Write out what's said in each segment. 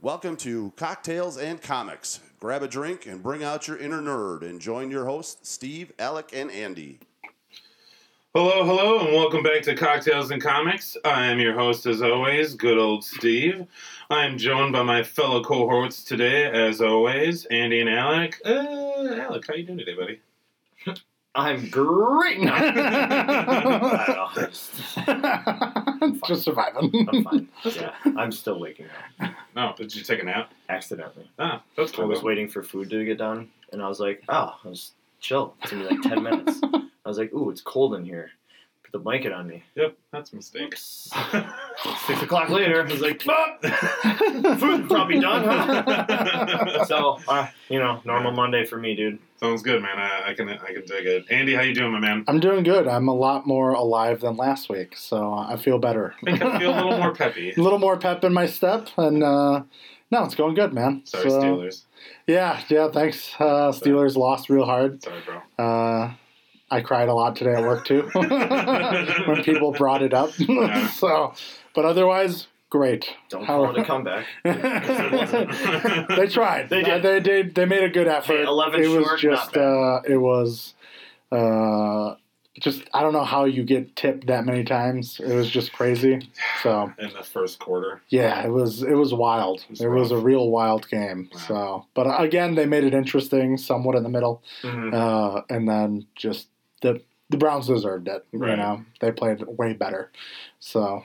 Welcome to Cocktails and Comics. Grab a drink and bring out your inner nerd and join your hosts, Steve, Alec, and Andy. Hello, hello, and welcome back to Cocktails and Comics. I am your host, as always, good old Steve. I am joined by my fellow cohorts today, as always, Andy and Alec. Uh, Alec, how you doing today, buddy? I'm great now. I don't know. I'm just, I'm Just surviving. I'm fine. Yeah, I'm still waking up No, did you take a nap? accidentally. Ah, that's I cool. was though. waiting for food to get done, and I was like, oh, I was chill. It's gonna be like ten minutes. I was like, ooh, it's cold in here. Put the blanket on me. Yep, that's a mistake. Six o'clock later, I was like, fuck, food probably done, huh? so, uh, you know, normal Monday for me, dude. Sounds good, man. I, I can I can dig it. Andy, how you doing, my man? I'm doing good. I'm a lot more alive than last week, so I feel better. I think I feel a little more peppy. a little more pep in my step, and uh, no, it's going good, man. Sorry, So, Steelers. Yeah, yeah. Thanks. Uh, Steelers lost real hard. Sorry, bro. Uh, I cried a lot today at work too when people brought it up. Yeah. so, but otherwise, great. Don't How- call it a comeback. they tried. They did. They did. They made a good effort. Hey, 11 it was short, just. Uh, it was. Uh, just I don't know how you get tipped that many times. It was just crazy. So In the first quarter. yeah, it was it was wild. It's it was a real wild game. Wow. So, but again, they made it interesting, somewhat in the middle, Mhm. uh, and then just the the Browns deserved it. You Right. know, they played way better. So,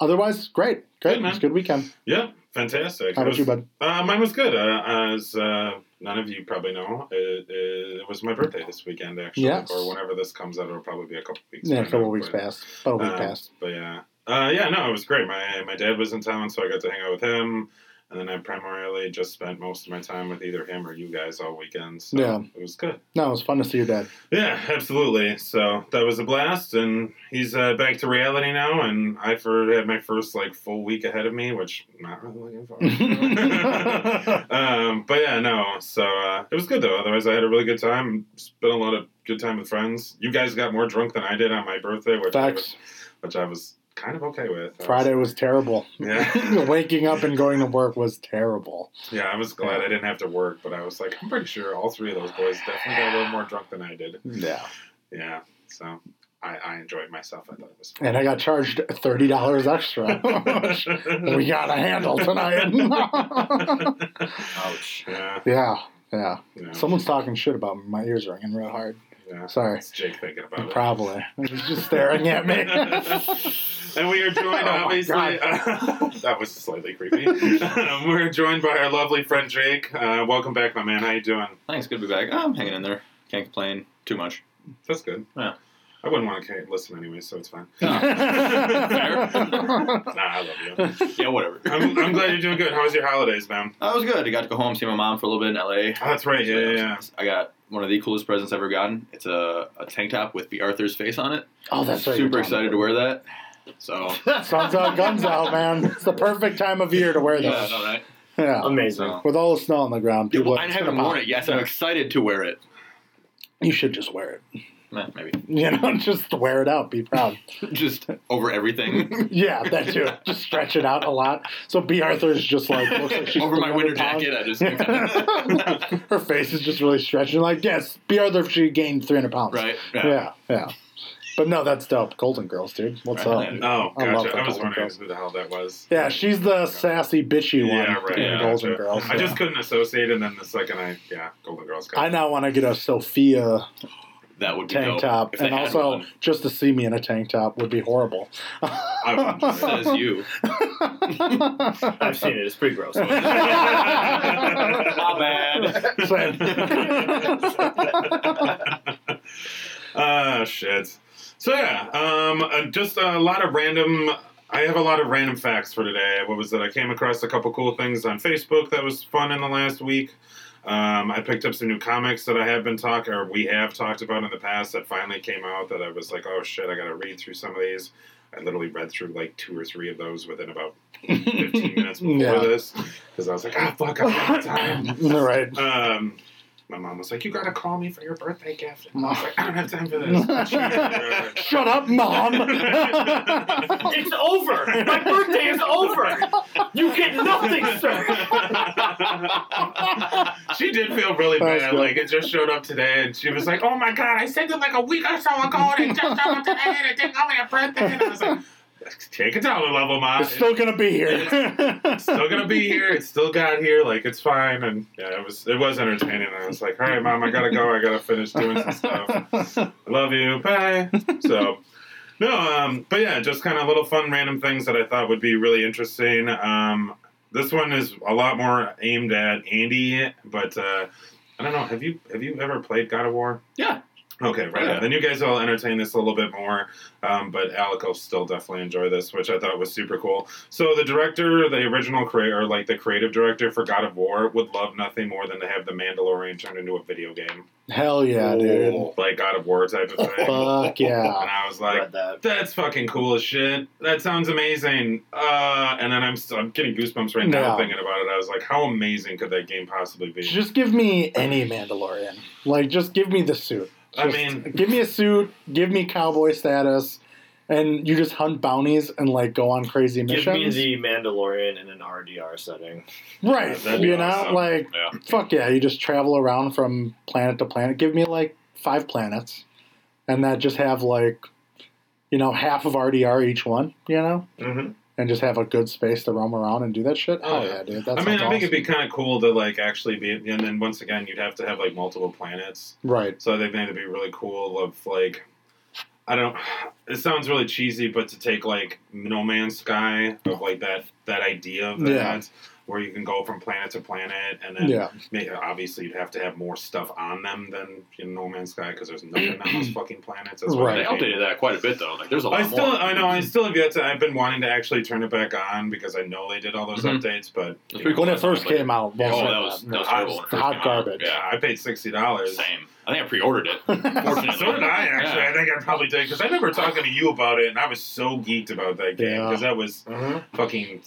otherwise, great, great. Good, man. It's a good weekend. Yeah, fantastic. How about was- you, bud? Uh, mine was good. Uh, as uh, none of you probably know, it, it was my birthday this weekend, actually. Yes. Or whenever this comes out, it'll probably be a couple weeks. Yeah, a couple now, weeks but, past. About a week um, past. But yeah, uh, yeah, no, it was great. My my dad was in town, so I got to hang out with him, and then I primarily just spent most of my time with either him or you guys all weekend. So Yeah. it was good. No, it was fun to see your dad. Yeah, absolutely. So that was a blast, and he's uh, back to reality now. And I for, had my first like full week ahead of me, which I'm not really looking forward. to. um, but yeah, no. So uh, it was good though. Otherwise, I had a really good time. Spent a lot of good time with friends. You guys got more drunk than I did on my birthday, which I was, Facts. which I was kind of okay with. I Friday was terrible. Yeah. Waking up and going to work was terrible. yeah, I was glad I didn't have to work, but I was like, I'm pretty sure all three of those boys definitely got a little more drunk than I did. Yeah. Yeah, so I, I enjoyed myself. I thought it was fun. And I got charged thirty dollars extra. we got a handle tonight. Ouch. yeah, yeah, yeah. yeah, Someone's talking shit about me. My ears ringing real hard. Yeah. Sorry. It's Jake thinking about it. Probably. He's just staring at me. and we are joined, Oh my obviously. that was slightly creepy. Um, we're joined by our lovely friend Jake. Uh, welcome back, my man. How you doing? Thanks, good to be back. Oh, I'm hanging in there. Can't complain too much. That's good. Yeah. I wouldn't want to listen anyway, so it's fine. Fair. Nah, I love you. Yeah, whatever. I'm, I'm glad you're doing good. How was your holidays, man? I was good. I got to go home see my mom for a little bit in LA. Oh, that's right. Yeah, yeah, yeah. I got one of the coolest presents I've ever gotten. It's a, a tank top with Bea Arthur's face on it. oh, that's right. Super excited to wear that. So, Sun's out, guns out, man. It's the perfect time of year to wear yeah, those. I know, right? Yeah. Amazing. So, With all the snow on the ground, yeah, people well, I it's haven't gonna worn it yet, so I'm excited to wear it. You should just wear it. Maybe. You know, just wear it out. Be proud. Just over everything. yeah, that too. Just stretch it out a lot. So Bea Arthur's just like looks like she's over my winter jacket, I just. Her face is just really stretching. Like, yes, Bea Arthur, she gained 300 pounds. right? Yeah, yeah. But no, that's dope. Golden Girls, dude. What's Right. up? Oh, I love gotcha. I was Golden wondering Girls. who the hell that was. Yeah, she's the sassy, bitchy one Yeah, right. in yeah, Golden gotcha. Girls. I yeah. just couldn't associate, and then the second I, yeah, Golden Girls. Got I now want to get a Sophia That would be tank dope. top, and also one. just to see me in a tank top would be horrible. I would enjoy it. Says you. I've seen it. It's pretty gross. My bad. Ah, shit. So yeah, um, uh, just a lot of random. I have a lot of random facts for today. What was that? I came across a couple cool things on Facebook that was fun in the last week. Um, I picked up some new comics that I have been talking, or we have talked about in the past that finally came out. That I was like, oh shit, I got to read through some of these. I literally read through like two or three of those within about 15 minutes before Yeah. this because I was like, ah, fuck, I don't have time. right. Um, my mom was like, "You gotta call me for your birthday gift." And I was like, "I don't have time for this." Shut up, mom. It's over. My birthday is over. You get nothing, sir. she did feel really That's bad. good. Like it just showed up today, and she was like, "Oh my god, I sent it like a week or so ago, and it just showed up today, and it didn't go me a birthday." And I was like, "Take it down a level, ma. It's still gonna be here. It's still gonna be here. It still got here. Like it's fine." And yeah, it was it was entertaining. I was like, "All right, mom, I gotta go. I gotta finish doing some stuff. I love you. Bye." So. No, um, but yeah, just kind of little fun, random things that I thought would be really interesting. Um, this one is a lot more aimed at Andy, but uh, I don't know. Have you have you ever played God of War? Yeah. Okay, right. Yeah. Then you guys will entertain this a little bit more, um, but Alec will still definitely enjoy this, which I thought was super cool. So the director, the original creator, or like the creative director for God of War, would love nothing more than to have the Mandalorian turned into a video game, Hell yeah, dude. like God of War type of thing. Fuck yeah. And I was like, that. that's fucking cool as shit. That sounds amazing. Uh, and then I'm still, I'm getting goosebumps right now Yeah. thinking about it. I was like, how amazing could that game possibly be? Just give me any Mandalorian. Like, just give me the suit. I Just mean- give me a suit. Give me cowboy status, and you just hunt bounties and like go on crazy missions. Give me the Mandalorian in an RDR setting. right. That'd You know, awesome. like Yeah. fuck yeah. You just travel around from planet to planet. Give me like five planets, and that just have like, you know, half of RDR each one. You know. Mm-hmm. And just have a good space to roam around and do that shit. Oh, yeah. dude. That I mean, I think it'd be kind of cool to like actually be, and then once again, you'd have to have like multiple planets. right. So I think that'd be really cool. Of like, I don't. It sounds really cheesy, but to take like No Man's Sky of like that that idea of that, Yeah. Where you can go from planet to planet, and then Yeah. May- Obviously, you'd have to have more stuff on them than in No Man's Sky because there's nothing on those fucking planets. That's why Right. They they updated that quite a bit though. Like there's a lot I still, more. I know, I still have yet to. I've been wanting to actually turn it back on because I know they did all those Mhm. updates, but It's pretty cool. When it first Like- came out, Oh, bullshit, that was man. that was Hot- terrible. when it first hot came out. garbage. yeah, I paid sixty dollars. Same. I think I pre-ordered it. Fortunately. So did I actually. Yeah. I think I probably did because I remember talking to you about it, and I was so geeked about that game Yeah. because that was Mm-hmm. fucking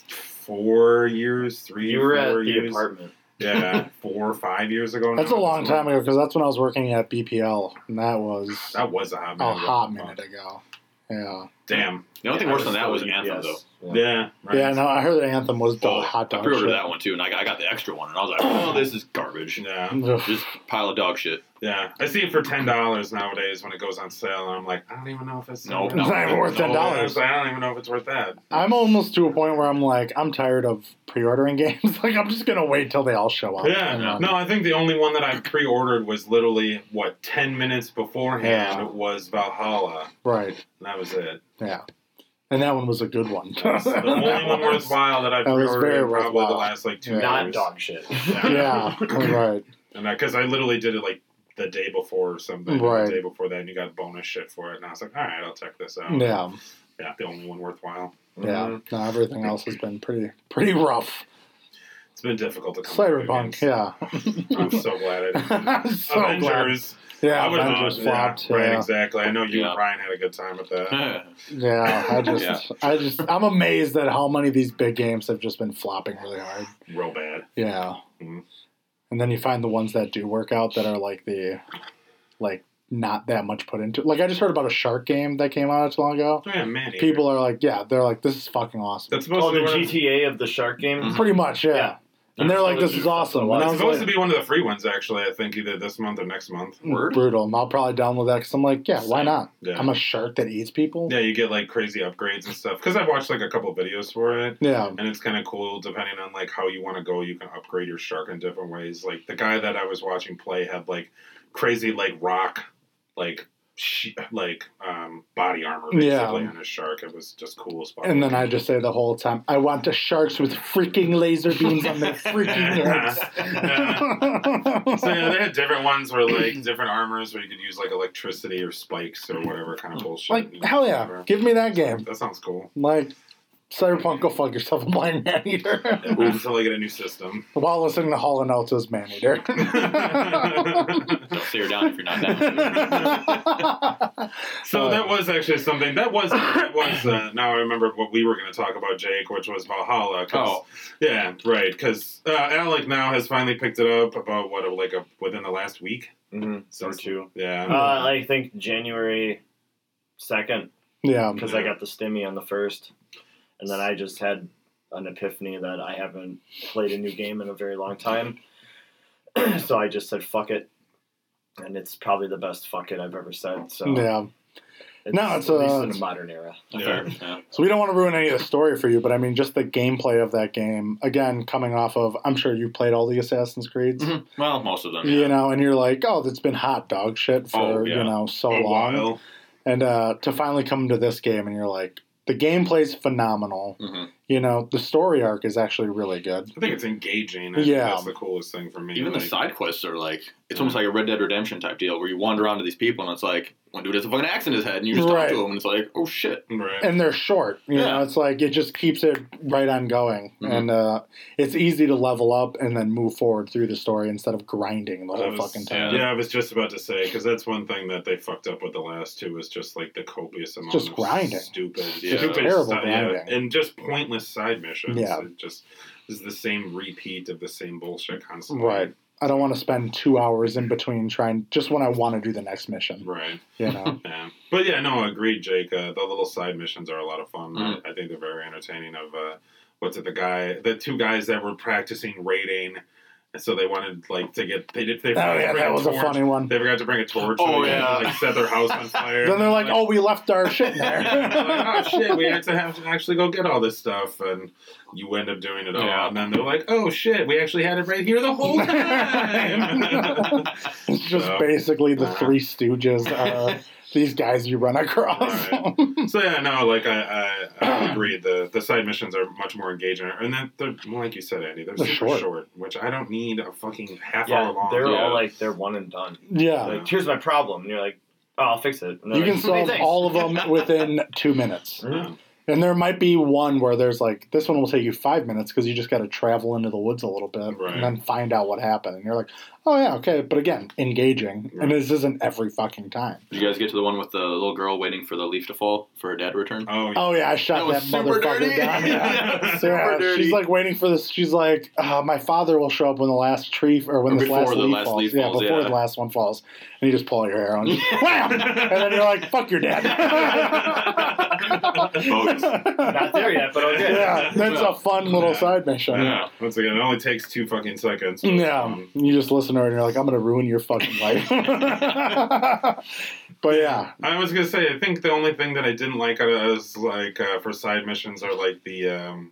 four years, three, You were at four the years. apartment. Yeah, four or five years ago. That's a long time ago because that's when I was working at BPL, and that was That was a hot a minute. ago. hot minute ago. Yeah, Damn. The only thing worse than that was still Anthem UPS. though. Yeah. Right. yeah. No, I heard that Anthem was the Oh, hot I dog pre-ordered shit. that one too, and I got, I got the extra one, and I was like, oh, this is garbage. Yeah. Just pile of dog shit. Yeah. I see it for ten dollars nowadays when it goes on sale, and I'm like, I don't even know if it's Nope. It's not even worth $10. I don't even know if it's worth that. I'm almost to a point where I'm like, I'm tired of pre-ordering games. like, I'm just gonna wait till they all show up. Yeah, And no, I think the only one that I pre-ordered was literally what ten minutes beforehand Yeah. was Valhalla, right. and that was it. Yeah, and that one was a good one. That's the only one worthwhile that I That was pre-ordered very in probably the last like two Yeah. Not years. dog shit. yeah, right. and because I, literally did it like the day before or something, Right. the day before that, and you got bonus shit for it, and I was like, all right, I'll check this out. Yeah, yeah, the only one worthwhile. yeah. No, everything else has been pretty, pretty rough. It's been difficult to come. Cyberpunk, games. yeah. I'm so glad I didn't. I'm so glad. Yeah, I would have Avengers yeah, flopped. right, Yeah. exactly. I know you Yeah. and Ryan had a good time with that. Yeah, I just, Yeah. I just, I'm amazed at how many of these big games have just been flopping really hard. Real bad. Yeah, Mhm. And then you find the ones that do work out that are like the, like not that much put into. it. Like I just heard about a shark game that came out not too long ago. Oh, yeah, man. People are like, yeah, they're like, this is fucking awesome. That's supposed Oh, to the be one of- GTA of the shark game. Pretty much, yeah. Yeah. And they're like, this this is is awesome. And I It's was supposed like, to be one of the free ones, actually. I think either this month or next month. Hmm, Word? brutal. And I'll probably download that because I'm like, yeah, why not? Yeah. I'm a shark that eats people. Yeah, you get like crazy upgrades and stuff. Because I've watched like a couple videos for it, Yeah. and it's kind of cool. Depending on like how you want to go, you can upgrade your shark in different ways. Like the guy that I was watching play had like crazy like rock, like she, like um, body armor basically Yeah. on a shark. It was just cool as fuck. And then I just say the whole time, I want the sharks with freaking laser beams on their freaking heads. So yeah, they had different ones where like different armors where you could use like electricity or spikes or whatever kind of bullshit. like, hell yeah. Give me that game. That sounds cool. Like, Cyberpunk, go fuck yourself, a blind man eater. Until I get a new system. While listening to Hall and Oates' man eater. Don't stare her down if you're not down. So Uh, that was actually something that was that was uh, now I remember what we were going to talk about, Jake, which was Valhalla. 'cause- Oh. yeah, right. Because uh, Alec now has finally picked it up about what like a, within the last week. Mm-hmm. Or Since- two. Yeah, Uh, I think January second yeah. because I got the stimmy on the first, and then I just had an epiphany that I haven't played a new game in a very long time. so I just said fuck it, and it's probably the best fuck it I've ever said. So Yeah. it's, No, it's, at least uh, in a modern era. Yeah. yeah. So we don't want to ruin any of the story for you, but I mean, just the gameplay of that game. Again, coming off of, I'm sure you played all the Assassin's Creeds, Mhm. Well, most of them. you know, and you're like, oh, that's been hot dog shit for Oh, yeah. you know so A long, while. and uh, to finally come to this game, and you're like, the gameplay's phenomenal. Mhm. You know, the story arc is actually really good. I think it's engaging. I think Yeah. that's the coolest thing for me. Even the side quests are like it's Yeah. almost like a Red Dead Redemption type deal where you wander around to these people and it's like one dude has a fucking axe in his head and you just Right. talk to him and it's like oh shit. Right. and they're short. You Yeah. know, it's like it just keeps it right on going, Mhm. and uh, it's easy to level up and then move forward through the story instead of grinding the whole was- fucking time yeah. time. I was just about to say because that's one thing that they fucked up with the last two was just like the copious amount Just of grinding. stupid, Yeah. stupid Terrible stuff, grinding. yeah, and just pointless side missions. Yeah. It just is the same repeat of the same bullshit constantly. Right. I don't want to spend two hours in between trying just when I want to do the next mission. Right. You know. Yeah. But yeah, no, agreed, Jake. Uh, the little side missions are a lot of fun. Mm. I, I think they're very entertaining. Of uh, what's it? The guy, the two guys that were practicing raiding, and so they wanted like to get they did they oh forgot to yeah, bring that was a torch. funny one. They forgot to bring a torch. Oh, so they yeah. to, like set their house on fire. Then they're like, "Oh, we left our shit in there." like, oh shit, we had to have to actually go get all this stuff, and you end up doing it all. Yeah. And then they're like, oh shit, we actually had it right here the whole time. it's just So, basically the uh, Three Stooges. Uh, these guys you run across. Right. so yeah, no, like I, I, I agree. The the side missions are much more engaging, and then they're like you said, Andy, they're, They're super short. short. which I don't need a fucking half Yeah, hour long. they're Yeah. all like they're one and done. yeah. Like, here's my problem, and you're like, oh, I'll fix it. And You can like, "Okay, solve thanks." all of them within two minutes. Mm-hmm. Yeah. And there might be one where there's like, this one will take you five minutes because you just got to travel into the woods a little bit Right. and then find out what happened. And you're like, oh, yeah, okay. But again, engaging. And this isn't every fucking time. Did you guys get to the one with the little girl waiting for the leaf to fall for her dad to return? Oh, Oh, yeah, I shot That that, motherfucker dirty. down. Yeah. Yeah, super yeah, dirty. she's like waiting for this. She's like, uh, my father will show up when the last tree, or when Or this before last the leaf last falls. leaf yeah, before yeah. the last one falls. And you just pull your hair on, And, wham! and then you're like, fuck your dad. Not there yet, but okay. Yeah, that's a fun little Yeah. side mission. Yeah. Once again, it only takes two fucking seconds. but Yeah, fun. you just listen to and you're like, I'm gonna ruin your fucking life. but yeah, I was gonna say, I think the only thing that I didn't like out of is like uh, for side missions are like the um,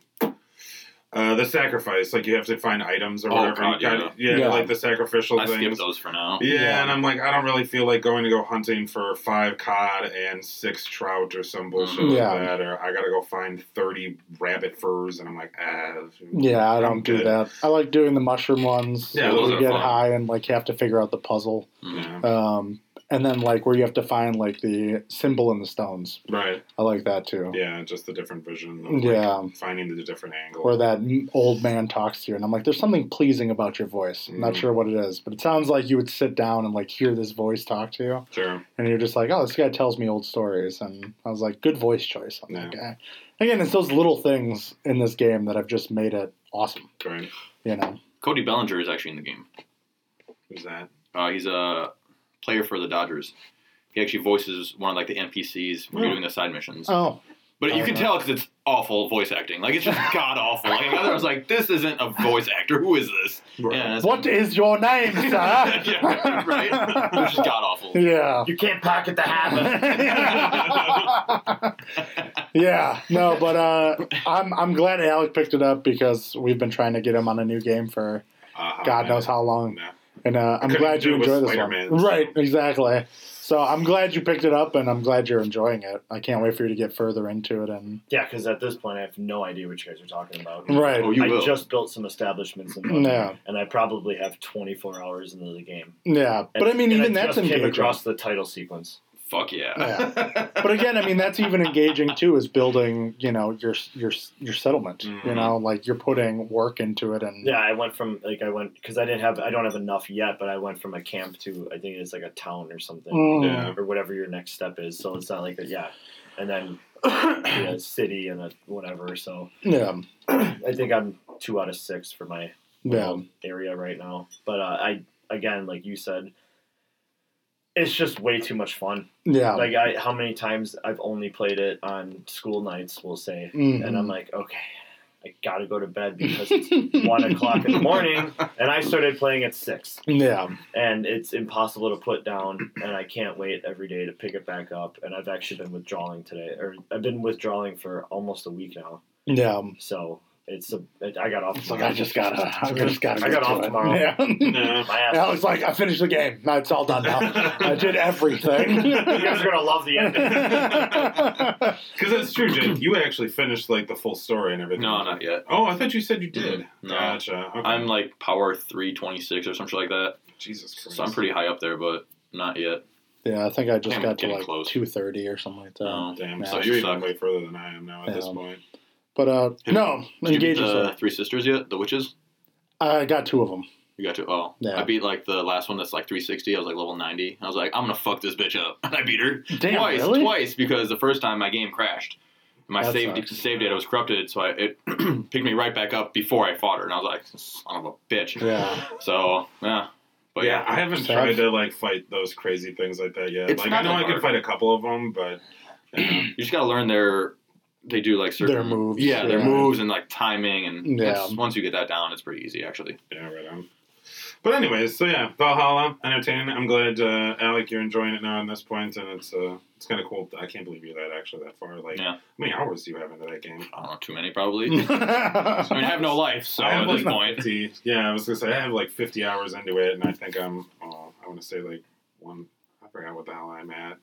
uh, the sacrifice. Like you have to find items or Oh, whatever. God, you got, yeah. Yeah. like the sacrificial I skipped things. those for now. Yeah, Yeah. and I'm like, I don't really feel like going to go hunting for five cod and six trout or some bullshit Mhm. like Yeah. that, or I gotta go find thirty rabbit furs, and I'm like, ah. yeah, I don't do that. I like doing the mushroom ones. Yeah, where those you are get fun. high and like you have to figure out the puzzle. Yeah, Um, and then like where you have to find like the symbol in the stones. right. I like that too. Yeah, just the different vision. Of, like, Yeah. finding the different angle. Where that old man talks to you, and I'm like, "There's something pleasing about your voice. I'm not Mhm. sure what it is, but it sounds like you would sit down and like hear this voice talk to you." Sure. and you're just like, oh, this guy tells me old stories, and I was like, good voice choice on that guy. Again, it's those little things in this game that have just made it awesome. Right. You know, Cody Bellinger is actually in the game. Who's that? Uh, he's a player for the Dodgers. He actually voices one of like the NPCs when you're Oh. doing the side missions. oh, But you Oh, can no. tell because it's awful voice acting. Like it's just god awful. Like I was like, this isn't a voice actor. Who is this? Yeah, that's- what is your name, sir? yeah, right. It's just god awful. yeah. You can't pocket the habit. yeah, no, but uh, I'm I'm glad Alec picked it up because we've been trying to get him on a new game for Uh, God knows how long, Yeah. And uh, I'm glad you enjoy this Spider-Man, one. so- Right, exactly. So I'm glad you picked it up, and I'm glad you're enjoying it. I can't wait for you to get further into it, and yeah, because at this point, I have no idea what you guys are talking about. right, Oh, you I will. just built some establishments in London, Yeah. and I probably have 24 hours into the game. yeah. But I mean, And even I that's just came across the title sequence. Fuck yeah. Yeah. But again, I mean, that's even engaging too. Is building, you know, your your your settlement. You Mhm. know, like you're putting work into it, and Yeah, I went from like I went because I didn't have I don't have enough yet, but I went from a camp to I think it's like a town or something Mm. Yeah. or whatever your next step is. So it's not like that, yeah, and then yeah, a city and a whatever. So yeah, I think I'm two out of six for my yeah, area right now. But uh, I again, like you said, it's just way too much fun. yeah. Like I, how many times I've only played it on school nights, we'll say, Mhm. and I'm like, okay, I gotta go to bed because it's one o'clock in the morning, and I started playing at six, Yeah. and it's impossible to put down, and I can't wait every day to pick it back up. And I've actually been withdrawing today, or I've been withdrawing for almost a week now. Yeah. So it's a, I got off. It's like I just gotta. I just gotta. I got off it. tomorrow. Yeah. No. My ass. Alex like I finished the game. No, it's all done now. I did everything. you guys are gonna love the ending. Because that's true, Jake. You actually finished like the full story and everything. No, not yet. Oh, I thought you said you did. No. Gotcha. Okay. I'm like power 326 or something like that. Jesus Christ. So I'm pretty high up there, but not yet. yeah, I think I just I'm got to like two thirty or something like that. No. Damn. Yeah, so you're even way further than I am now at this point. But uh, no, you beat engage the. Three Sisters yet? The Witches? I got two of them. You got to. Oh, Yeah. I beat like the last one that's like 360. I was like level 90. I was like, I'm gonna fuck this bitch up, and I beat her Damn, twice. really? Twice because the first time my game crashed. My That save sucks. save data was corrupted, so I, it picked me right back up before I fought her, and I was like, son of a bitch. Yeah. So yeah, but yeah, yeah, I haven't Sad. tried to like fight those crazy things like that yet. It's like not I know that I can hard. fight a couple of them, but yeah. you just gotta learn their. They do like certain Their moves, Yeah, their yeah. moves and like timing, and Yeah. it's- once you get that down, it's pretty easy actually. yeah, right on. But anyways, so yeah, Valhalla, entertaining. I'm glad, uh, Alec, you're enjoying it now at this point, and it's uh, it's kind of cool. I can't believe you're that actually that far. Like, Yeah. how many hours do you have into that game? I don't know, too many probably. I mean, I have no life, so at this like point, 50, yeah, I was gonna say I have like 50 hours into it, and I think I'm, oh, I want to say like one. I forgot what the hell I'm at,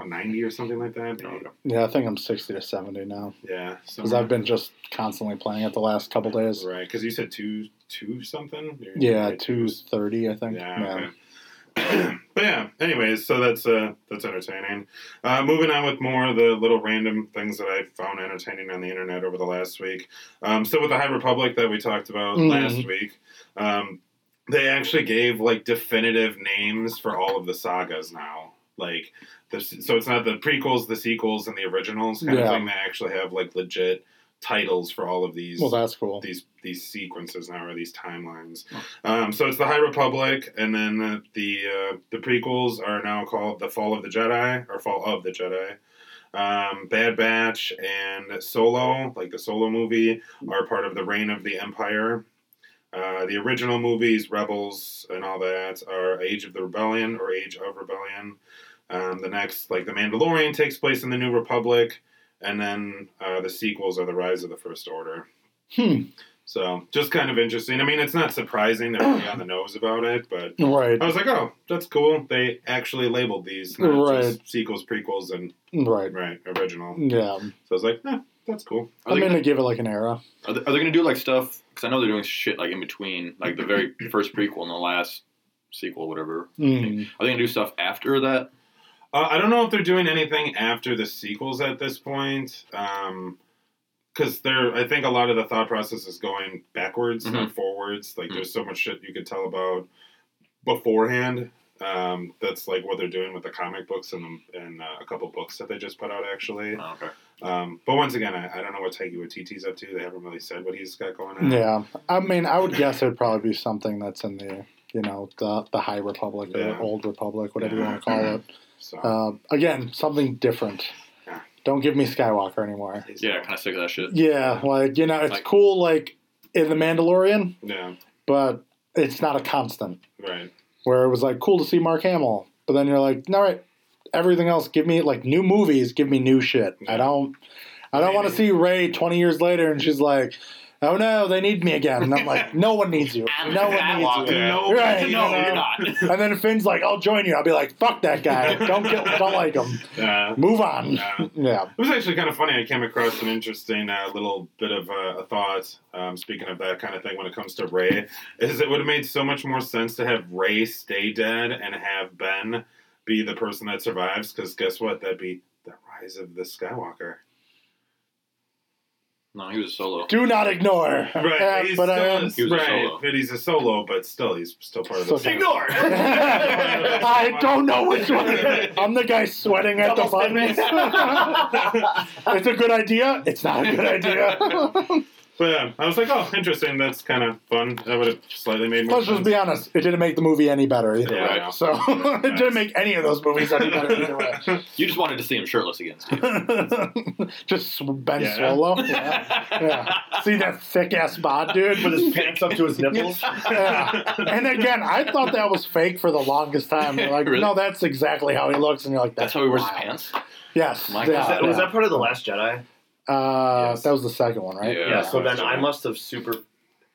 190 or something like that. Okay. yeah, I think I'm sixty to seventy now Yeah, because I've been just constantly playing it the last couple days. right because you said two, two something. You're- Yeah, right, two thirty, I think. Yeah. Okay. but yeah. Anyways, so that's uh that's entertaining. Uh, moving on with more of the little random things that I found entertaining on the internet over the last week. Um, so with the High Republic that we talked about Mhm. last week, um, they actually gave like definitive names for all of the sagas now. Like, the, so it's not the prequels, the sequels, and the originals kind of Yeah. thing. They actually have like legit titles for all of these Well, that's cool. these these sequences now or these timelines. Um, so it's the High Republic, and then the the, uh, the prequels are now called the Fall of the Jedi or Fall of the Jedi. Um, Bad Batch and Solo, like the Solo movie, are part of the Reign of the Empire. Uh, the original movies, Rebels, and all that, are Age of the Rebellion or Age of Rebellion. Um, the next, like The Mandalorian, takes place in the New Republic, and then uh, the sequels are The Rise of the First Order. Hmm. So just kind of interesting. I mean, it's not surprising they're really on the nose about it, but Right. I was like, oh, that's cool. They actually labeled these, not Right. just sequels, prequels, and Right. right original. Yeah. So I was like, eh, that's cool. are I'm gonna gonna, give it like an era. are they, are they gonna do like stuff? Because I know they're doing shit like in between, like the very first prequel and the last sequel, whatever. Mm. Are they gonna do stuff after that? Uh, I don't know if they're doing anything after the sequels at this point. Um, because they're, I think a lot of the thought process is going backwards, not forwards. Like, Mhm. there's so much shit you could tell about beforehand. Um, that's like what they're doing with the comic books and and uh, a couple books that they just put out actually. Oh, okay. Um, but once again, I, I don't know what Taika Waititi's up to. They haven't really said what he's got going on. Yeah. I mean, I would guess it'd probably be something that's in the you know the the High Republic or Yeah. the Old Republic, whatever you want to call it. So Uh, again, something different. Yeah. Don't give me Skywalker anymore. Yeah, kind of sick of that shit. Yeah, like you know, it's Like- cool, like in the Mandalorian, yeah, but it's not a constant. right. Where it was like cool to see Mark Hamill, but then you're like, all right, everything else, give me like new movies, give me new shit. I don't, I don't want to see Rey 20 years later and she's like, oh no, they need me again, and I'm like, no one needs you, no one needs you. No, Right, no, you know. you're not. And then Finn's like, I'll join you. I'll be like, fuck that guy. Don't kill, don't like him. Yeah. Move on. Yeah. Yeah. It was actually kind of funny. I came across an interesting uh, little bit of uh, a thought. Um, speaking of that kind of thing, when it comes to Rey, is it would have made so much more sense to have Rey stay dead and have Ben be the person that survives. Because guess what? That'd be the rise of the Skywalker. No, he was a solo. Do not ignore. Right, Yeah, um, he's but still, um, I am. He was a right, solo. but he's a solo, but still, he's still part of So the same. Ignore. I don't know which one. I'm the guy sweating at the Double buttons. it's a good idea. It's not a good idea. But yeah, I was like, oh, interesting. That's kind of fun. That would have slightly made more Let's just sense. be honest. It didn't make the movie any better either. Yeah, way. So it didn't make any of those movies any better either way. You just wanted to see him shirtless again, Steve. just Ben Yeah. Swolo. Yeah. yeah. See that thick ass bod, dude? With his pants up to his nipples. Yeah. And again, I thought that was fake for the longest time. They're like, Really? no, that's exactly how he looks, and you're like, That's that's, how he wears wild. his pants. Yes. My yeah, Was that, yeah. was that part of the Last Jedi? Uh, Yes. That was the second one, right? Yeah. Yeah. so then I must have super.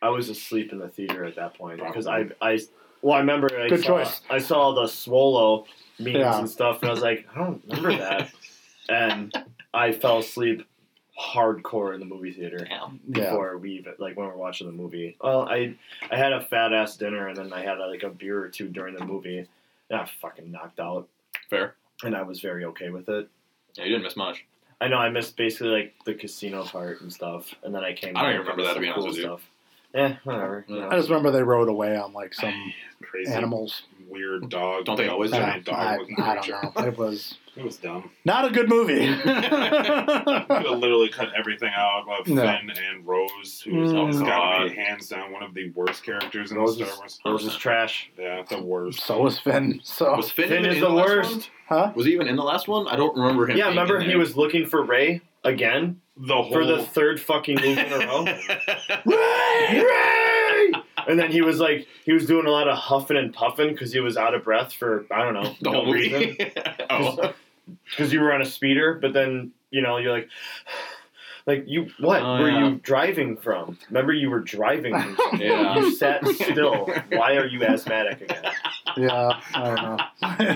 I was asleep in the theater at that point because I I well I remember I Good saw, choice. I saw the Swolo memes Yeah. and stuff and I was like I don't remember that and I fell asleep hardcore in the movie theater Damn. Yeah. before we even like when we're watching the movie. Well, I I had a fat ass dinner and then I had like a beer or two during the movie. And I fucking knocked out Fair. and I was very okay with it. Yeah, you didn't miss much. I know I missed basically like the casino part and stuff, and then I came. I don't back even remember that, to be some honest with you. Stuff. Yeah, whatever. Yeah. I just remember they rode away on like some Crazy, animals. Weird dog. Don't they always do? giant dog I, looking I creature. don't know. It was It was dumb. not a good movie. You could have literally cut everything out of No. Finn and Rose, who's Mm. got to be God. hands down one of the worst characters in Rose Star is, Wars. Rose is trash. Yeah, the worst. so was Finn. So Was Finn, Finn is in the last worst. one? huh? Was he even in the last one? I don't remember him. Yeah, being remember in he there. was looking for Rey again The whole for the third fucking movie in a row. Rey! Rey! And then he was like, he was doing a lot of huffing and puffing because he was out of breath for I don't know the no whole reason. movie. oh, because you were on a speeder, but then you know you're like, like you what Oh, were yeah. you driving from? Remember you were driving. From. Yeah. You sat still. Why are you asthmatic again? Yeah, I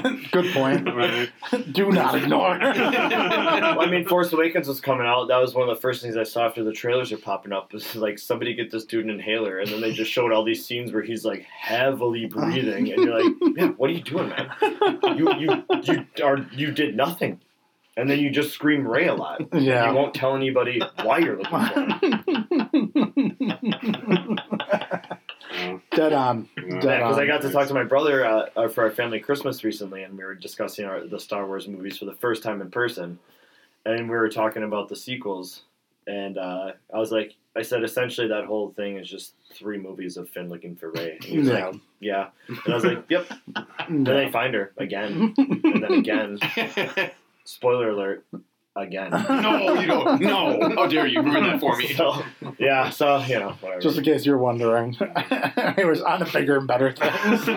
know. good point. Right. Do not ignore. well, I mean, Force Awakens was coming out. That was one of the first things I saw after the trailers are popping up. Was like somebody get this dude an inhaler, and then they just showed all these scenes where he's like heavily breathing, and you're like, man, what are you doing, man? You you you are you did nothing, and then you just scream Rey a lot. yeah. You won't tell anybody why you're looking for him. Yeah. Dead on. Yeah. Because. I got to talk to my brother uh, uh, for our family Christmas recently, and we were discussing our, the Star Wars movies for the first time in person, and we were talking about the sequels, and uh, I was like, I said essentially that whole thing is just three movies of Finn looking for Rey. And he was Yeah. like, yeah, and I was like, yep. Then they find her again, and then again. Spoiler alert, again. no, you don't. No. How dare you ruin that for me? So yeah, so you know, whatever. Just in case you're wondering, it was on to bigger and better things.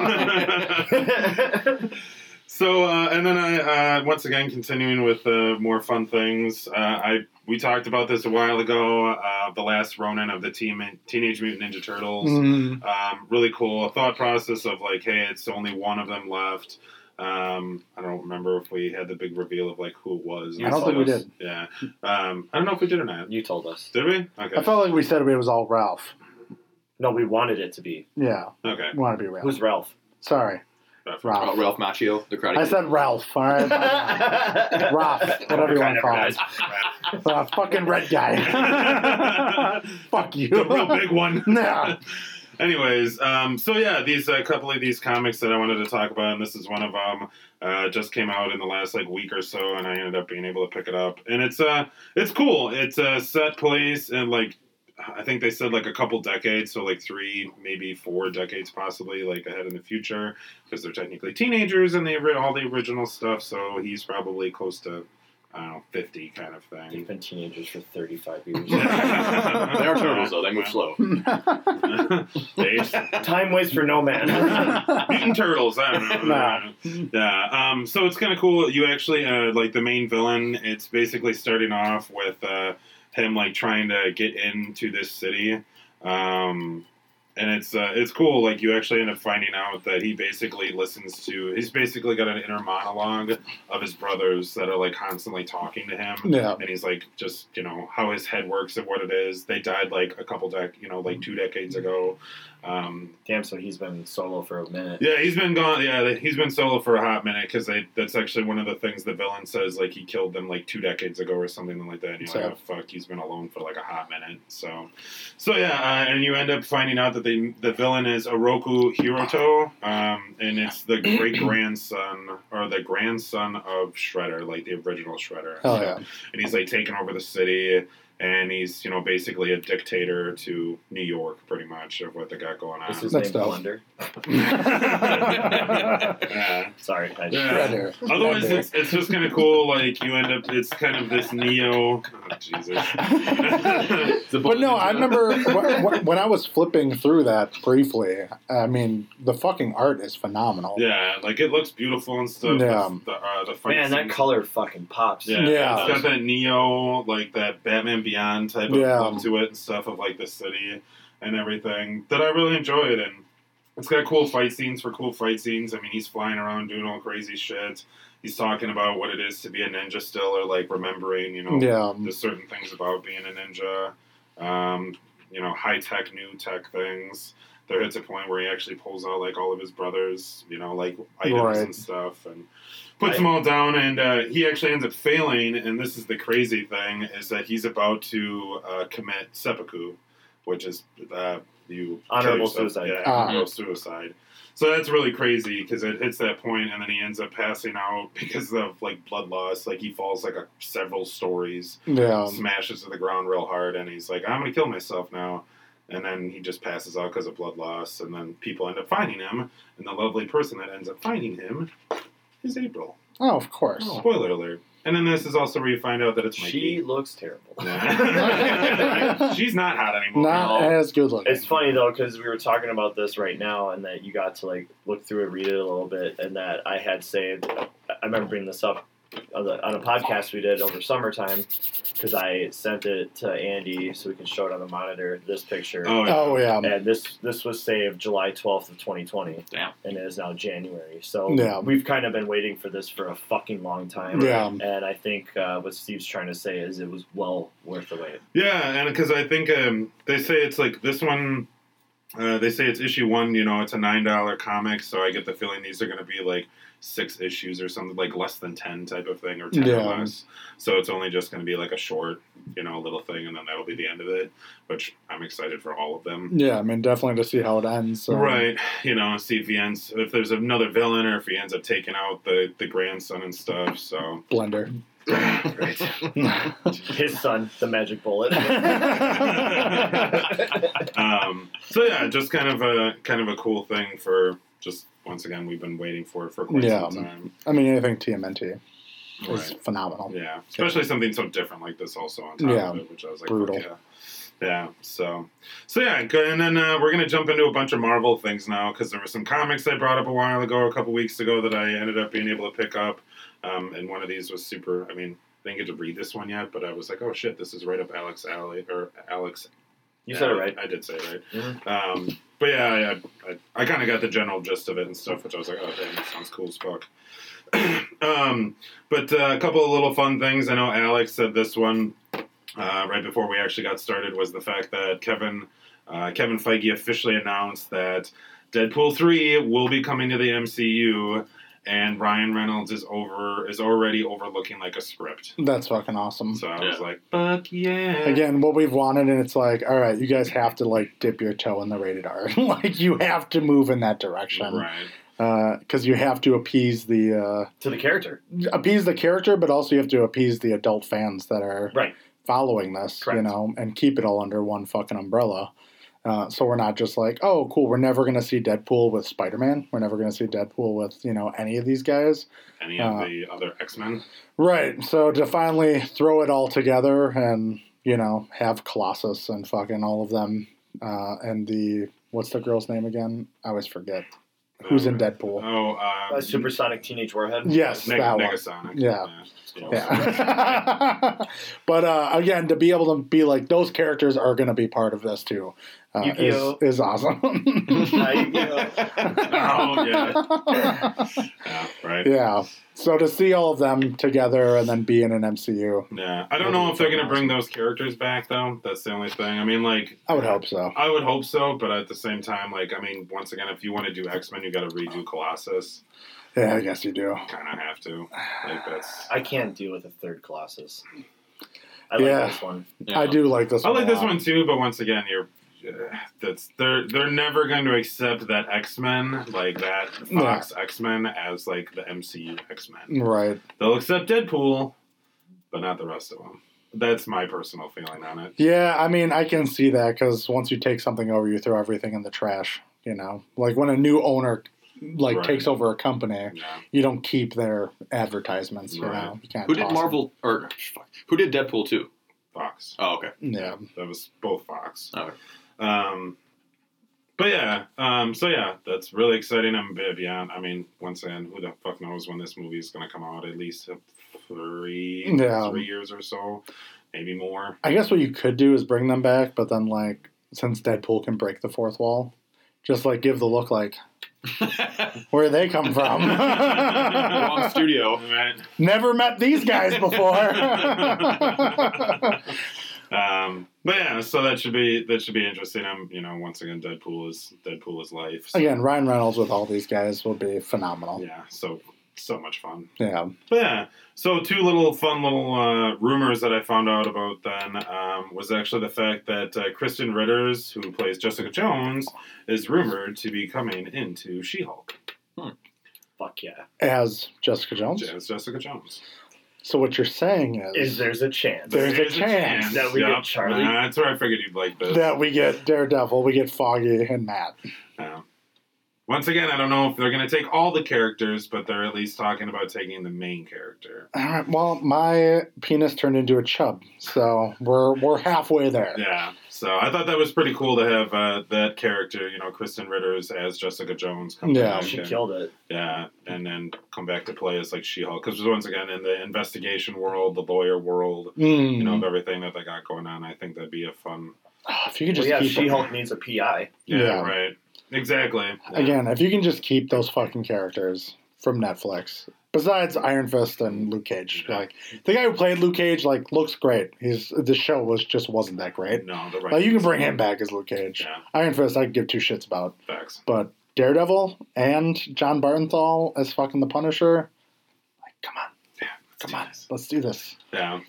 So uh, and then I uh, once again continuing with uh, more fun things. Uh, I we talked about this a while ago. Uh, the last Ronin of the team Teenage Mutant Ninja Turtles. Mm, Um, really cool. A thought process of like, hey, it's only one of them left. Um, I don't remember if we had the big reveal of like who it was. I don't think we did. Yeah. Um, I don't know if we did or not. you told us. Did we? Okay. I felt like we said it was all Ralph. No, we wanted it to be. Yeah, Okay. we want to be Ralph. Who's Ralph? Sorry, Ralph. Oh, Ralph. Ralph Macchio, the karate. I Kid. said Ralph. All right, Ralph, whatever you want to call him. Uh, fucking red guy. Fuck you. the real big one. Yeah. Anyways, um, so yeah, these a couple of these comics that I wanted to talk about, and this is one of them. Uh, just came out in the last like week or so, and I ended up being able to pick it up, and it's uh, it's cool. It's a set place, and like I think they said like a couple decades, so like three, maybe four decades, possibly like ahead in the future, because they're technically teenagers and they read all the original stuff. So he's probably close to I don't know fifty kind of thing. They've thing. been teenagers for 35 years. they are turtles, though. They move slow. They- Time waits for no man. Mutant Turtles. I don't know. Nah. Yeah. Um, so it's kind of cool. You actually uh, like the main villain. It's basically starting off with uh, him like trying to get into this city. Um, and it's uh, it's cool. Like you actually end up finding out that he basically listens to. He's basically got an inner monologue of his brothers that are like constantly talking to him Yeah. and he's like just you know how his head works and what it is they died like a couple dec you know like two decades ago um, Damn, so he's been solo for a minute. yeah he's been gone yeah he's been solo for a hot minute because that's actually one of the things the villain says like he killed them like two decades ago or something like that and you're like So- oh fuck he's been alone for like a hot minute so so yeah uh, and you end up finding out that the the villain is Oroku Hiroto um, and it's the great grandson or the grandson of Shredder like the original Shredder So- yeah. and he's like taking over the city and he's you know basically a dictator to New York, pretty much of what they got going on. This is That's named dope. Blunder. Yeah. Sorry, I Yeah. Shredder. Otherwise, it's, it's just kind of cool. Like you end up, it's kind of this neo. Oh, Jesus. But no, I remember wh- wh- when I was flipping through that briefly. I mean, the fucking art is phenomenal. yeah, like it looks beautiful and stuff. Yeah. The, uh, the fight Man, that color fucking pops. Yeah, Yeah. it's got that neo, like that Batman Beyond type of Yeah. look to it and stuff of like the city and everything that I really enjoyed. And it's got cool fight scenes for cool fight scenes. I mean, he's flying around doing all crazy shit. He's talking about what it is to be a ninja still, or like remembering, you know, Yeah. there's certain things about being a ninja. Um, you know, high tech, new tech things. There hits a point where he actually pulls out like all of his brothers, you know, like items Right. and stuff, and puts them all down. And uh, he actually ends up failing. And this is the crazy thing: is that he's about to uh, commit seppuku, which is uh, you kill Honorable suicide. Yeah, Ah. honorable suicide. So that's really crazy because it hits that point and then he ends up passing out because of like blood loss. Like he falls like a, several stories Yeah. smashes to the ground real hard, and he's like, "I'm gonna kill myself now." And then he just passes out because of blood loss, and then people end up finding him, and the lovely person that ends up finding him is April. Oh, of course. Oh. Spoiler alert. And then this is also where you find out that it's She looks terrible. She's not hot anymore. Not No. as good looking. It's funny though because we were talking about this right now, and that you got to like look through it, read it a little bit, and that I had saved. I remember bringing this up on, the, on a podcast we did over summertime because I sent it to Andy so we can show it on the monitor. This picture, Oh, yeah. Oh yeah. and this this was saved July twelfth of twenty twenty. Damn. and it is now January. So Yeah. we've kind of been waiting for this for a fucking long time. Yeah. and I think uh, what Steve's trying to say is it was well worth the wait. Yeah, and because I think um, they say it's like this one. Uh, they say it's issue one. You know, it's a nine dollar comic, so I get the feeling these are going to be like six issues or something, like less than ten type of thing, or ten Yeah. or less. So it's only just going to be like a short, you know, little thing, and then that'll be the end of it. Which I'm excited for all of them. Yeah, I mean, definitely to see how it ends. So. Right, you know, see if he ends, if there's another villain, or if he ends up taking out the the grandson and stuff. So, Blender. Right. His son, the magic bullet. um, so yeah, just kind of a kind of a cool thing for just once again we've been waiting for it for quite Yeah. some time. I mean, anything TMNT is Right. phenomenal. Yeah, especially something so different like this also on top Yeah. of it, which I was like, Brutal. yeah. Yeah, so so yeah. And then uh, we're gonna jump into a bunch of Marvel things now because there were some comics I brought up a while ago, a couple weeks ago, that I ended up being able to pick up. Um, and one of these was super. I mean, I didn't get to read this one yet, but I was like, oh shit, this is right up Alex alley or Alex you said it right. I did say it right. Mhm. Um, but yeah, I, I, I kind of got the general gist of it and stuff, which I was like, oh, damn, that sounds cool as fuck. um, but uh, a couple of little fun things. I know Alex said this one uh, right before we actually got started was the fact that Kevin uh, Kevin Feige officially announced that Deadpool three will be coming to the MCU. And Ryan Reynolds is over is already overlooking like a script. That's fucking awesome. So I Yeah. was like, "Fuck yeah!" Again, what we've wanted, and it's like, all right, you guys have to like dip your toe in the rated R. like, you have to move in that direction right? because you have to appease the uh, To the character, appease the character, but also you have to appease the adult fans that are right? following this, you know, and keep it all under one fucking umbrella. Uh, so we're not just like, oh, cool, we're never going to see Deadpool with Spider Man. We're never going to see Deadpool with, you know, any of these guys. Any Uh, of the other X Men? Right. So to finally throw it all together and, you know, have Colossus and fucking all of them uh, and the, what's the girl's name again? I always forget. Who's in Deadpool? Oh, uh, Uh, Supersonic Teenage Warhead. Yes, Neg- that one. Yeah. Yeah. Yeah. but uh, again, to be able to be like, those characters are going to be part of this too uh, is, is awesome. Uh, Yukio. Oh, yeah. Yeah, right. Yeah. So to see all of them together and then be in an MCU, Yeah. I don't know if they're going to bring those characters back, though. That's the only thing. I mean, like. I would hope so. I would hope so, but at the same time, like, I mean, once again, if you want to do X Men, you got to redo Colossus. Yeah, I guess you do. Kind of have to. Like, that's. I can't deal with a third Colossus. I like Yeah. this one. Yeah. I do like this I like a this one too, but once again, you're. That's they're they're never going to accept that X Men like that Fox X Men as like the MCU X Men. Right. They'll accept Deadpool, but not the rest of them. That's my personal feeling on it. Yeah, I mean, I can see that because once you take something over, you throw everything in the trash. You know, like when a new owner like Right. takes over a company, Yeah. you don't keep their advertisements. You Right. know, you can't. Who did toss Marvel or fuck, who did Deadpool two? Fox. Oh, okay. Yeah, That was both Fox. Oh, okay. Um, but yeah, um, so yeah, that's really exciting. I'm a bit beyond. I mean, once again, who the fuck knows when this movie is going to come out? At least three, Yeah. three years or so, maybe more. I guess what you could do is bring them back, but then like since Deadpool can break the fourth wall, just like give the look like where they come from. Wrong studio. Right. Never met these guys before. um, but yeah, so that should be that should be interesting. I'm, you know, once again, Deadpool is Deadpool is life. So, Again, Ryan Reynolds with all these guys will be phenomenal. yeah, so so much fun. Yeah. But yeah, so two little fun little uh, rumors that I found out about then um, was actually the fact that uh, Krysten Ritters, who plays Jessica Jones, is rumored to be coming into She-Hulk Fuck yeah. As Jessica Jones. as Jessica Jones. So what you're saying is, Is there's a chance There's a chance that we get Charlie- That's where I figured you'd like this. that we get Daredevil, we get Foggy and Matt. Yeah. Once again, I don't know if they're going to take all the characters, but they're at least talking about taking the main character. All right, well, my penis turned into a chub, so we're we're halfway there. Yeah. So I thought that was pretty cool to have uh, that character, you know, Krysten Ritters as Jessica Jones. Come Yeah. She and- killed it. Yeah, and then come back to play as like She-Hulk, because once again, in the investigation world, the lawyer world, Mm. you know, of everything that they got going on, I think that'd be a fun. Oh, if you could Well, just yeah, keep She Hulk needs a PI. Yeah, Yeah. right. Exactly. Yeah. again, if you can just keep those fucking characters from Netflix. Besides Iron Fist and Luke Cage, like the guy who played Luke Cage, like looks great. He's the show was just wasn't that great. No, the right. Like you can bring him back as Luke Cage. Yeah, Iron Fist, I could give two shits about, facts. but Daredevil and Jon Bernthal as fucking the Punisher. Like, come on, Yeah, come on, let's do this. Yeah.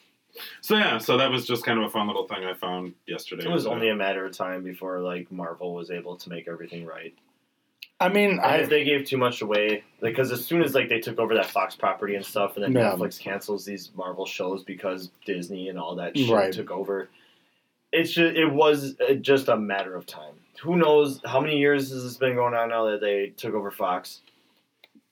So yeah, so that was just kind of a fun little thing I found yesterday. It was only a matter of time before like Marvel was able to make everything right. I mean, I if they gave too much away, because as soon as like they took over that Fox property and stuff, and then Yeah. Netflix cancels these Marvel shows because Disney and all that shit Right. took over, it's just it was uh, just a matter of time. Who knows how many years has this been going on now that they took over Fox?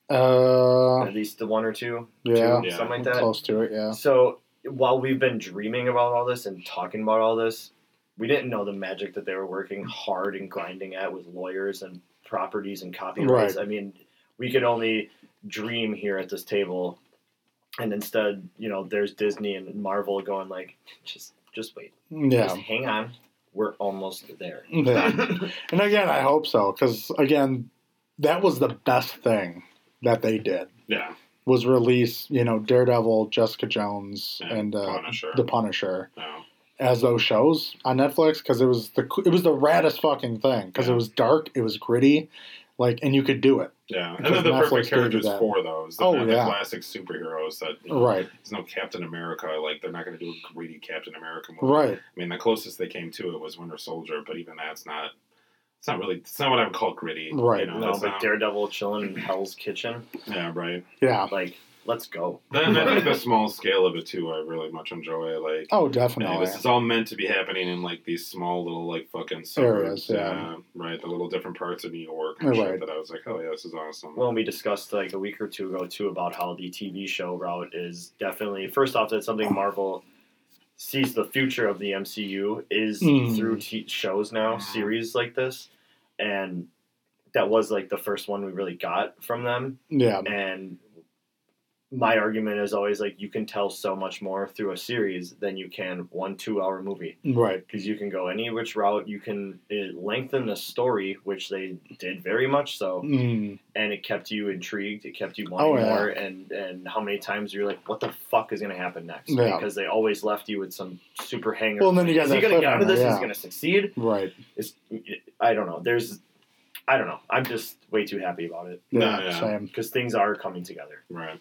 uh, At least the one or two, yeah, Yeah. something like that. close to it, yeah. So while we've been dreaming about all this and talking about all this, we didn't know the magic that they were working hard and grinding at with lawyers and properties and copyrights. Right. I mean, we could only dream here at this table, and instead, you know, there's Disney and Marvel going like, just just wait, Yeah. just hang on, we're almost there. Yeah. And again, I hope so because again, that was the best thing that they did Yeah. Was release you know Daredevil, Jessica Jones, Yeah, and uh, Punisher. the Punisher No. as those shows on Netflix because it was the it was the raddest fucking thing because Yeah. it was dark, it was gritty, like and you could do it Yeah. And then the Netflix perfect you characters for those. The, Oh, the yeah. classic superheroes that right, there's no Captain America. Like they're not going to do a greedy Captain America movie. right, I mean, the closest they came to it was Winter Soldier, but even that's not. It's not really. It's not what I would call gritty. Right. You know, no, that's but not- Daredevil chilling in Hell's Kitchen, yeah. Right. yeah, like, let's go. Then I think the small scale of it too. I really much enjoy. Like. oh Man, definitely, this is all meant to be happening in like these small little like fucking suburbs, Areas, yeah. right. The little different parts of New York, and Right. shit that I was like, oh yeah, this is awesome. Well, we discussed like a week or two ago too about how the TV show route is definitely first off that's something Marvel sees the future of the MCU is Mm. through t- shows now Mhm. series like this, and that was like the first one we really got from them. yeah, And my argument is always like you can tell so much more through a series than you can one two hour movie right, because you can go any which route you can lengthen the story which they did very much so mm, and it kept you intrigued. It kept you wanting Oh, yeah. more, and and how many times you're like, "What the fuck is going to happen next?" Yeah. Because they always left you with some super hanger. Well, and then you got is he going to get out of this? Is yeah. he going to succeed? right, Is I don't know. There's, I don't know. I'm just way too happy about it No, yeah, yeah. same. because things are coming together. right.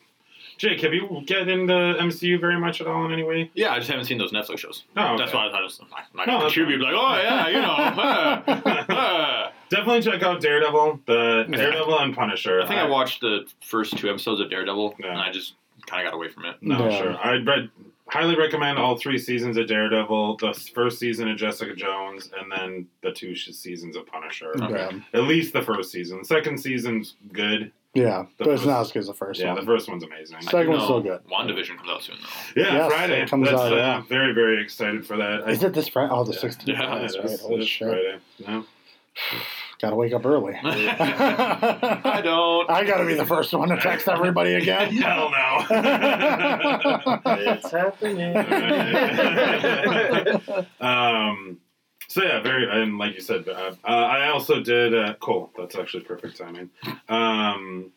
Jake, have you get into MCU very much at all in any way? Yeah, I just haven't seen those Netflix shows. No, okay. That's why I thought it was, I'm not No, going to contribute. Like, oh, yeah, you know. uh, uh. Definitely check out Daredevil, the Yeah. Daredevil and Punisher. I think I watched the first two episodes of Daredevil, Yeah. and I just kind of got away from it. No, Yeah. sure. I read highly recommend all three seasons of Daredevil, the first season of Jessica Jones, and then the two seasons of Punisher. Yeah, At least the first season. The second season's good. Yeah, The but it's first- not as good as the first yeah, one. the first one's amazing. Second one's still good. WandaVision comes out soon though. Yeah, Yes, Friday. it comes That's, out, uh, yeah. very, very excited for that. Is it this Friday? Oh, the Yeah. 16th. Yeah, That's it right. Holy it is shit. Friday. Yeah. Gotta wake up early. I I don't. I gotta be the first one to text everybody again. Hell no. it's happening. um, so yeah, very and like you said, uh, uh, I also did. Uh, cool, that's actually perfect timing. Um,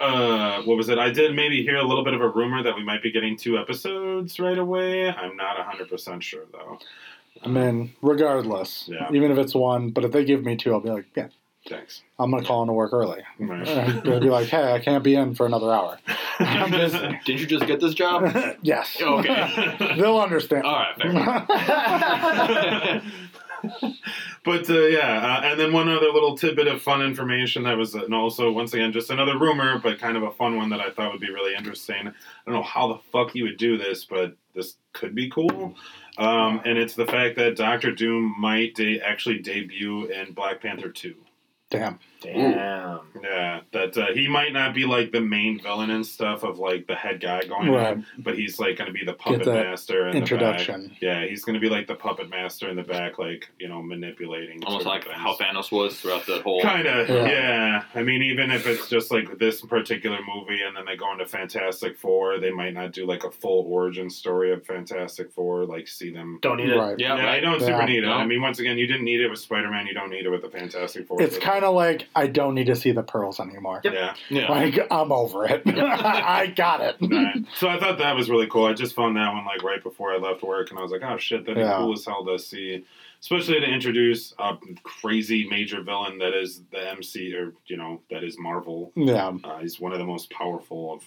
uh, what was it? I did maybe hear a little bit of a rumor that we might be getting two episodes right away. I'm not hundred percent sure though. I mean, regardless, Yeah. even if it's one, but if they give me two, I'll be like, yeah, Thanks. I'm gonna call into work early. Right. And They'll be like, hey, I can't be in for another hour. I'm just- Didn't you just get this job? yes. Okay. They'll understand. All right, but uh, yeah, uh, and then one other little tidbit of fun information that was, and also once again just another rumor, but kind of a fun one that I thought would be really interesting. I don't know how the fuck you would do this, but this could be cool. Um, and it's the fact that Doctor Doom might de- actually debut in Black Panther two. Damn. Damn. Yeah, that uh, he might not be like the main villain and stuff of like the head guy going Right. on, but he's like going to be the puppet that master in Introduction. The back. Yeah, he's going to be like the puppet master in the back, like you know, manipulating. Almost like things. how Thanos was throughout the whole. Kind of, Yeah. yeah. I mean, even if it's just like this particular movie, and then they go into Fantastic Four, they might not do like a full origin story of Fantastic Four. Like, see them. Don't need it. Right. Yeah, Yeah, I don't Yeah. super need it. I mean, once again, you didn't need it with Spider Man. You don't need it with the Fantastic Four. It's kind of like I don't need to see the pearls anymore. Yep. yeah. Yeah. Like I'm over it. I got it. Right. So I thought that was really cool. I just found that one like right before I left work, and I was like, "Oh shit, that'd be Yeah. cool as hell to see." Especially to introduce a crazy major villain that is the MC, or you know, that is Marvel. Yeah. Uh, he's one of the most powerful of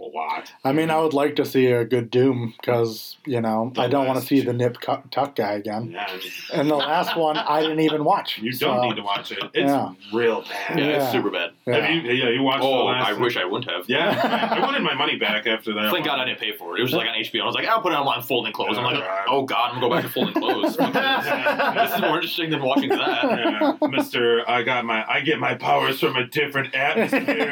a lot. I mean, I would like to see a good Doom because you know The I don't want to see two. the Nip Tuck guy again. Yeah, and And the last one I didn't even watch. you so- don't need to watch it. It's Yeah. real bad. Yeah, Yeah. it's super bad. Yeah. Have you? Yeah, you watched Oh, the last. I wish I wouldn't have. Yeah, I wanted my money back after that. Thank one. God I didn't pay for it. It was like on HBO. I was like, I'll put it on my folding clothes. I'm like, Oh, God. oh God, I'm gonna go back to folding clothes. this is more interesting than watching that. Yeah, Mister, I got my, I get my powers from a different atmosphere.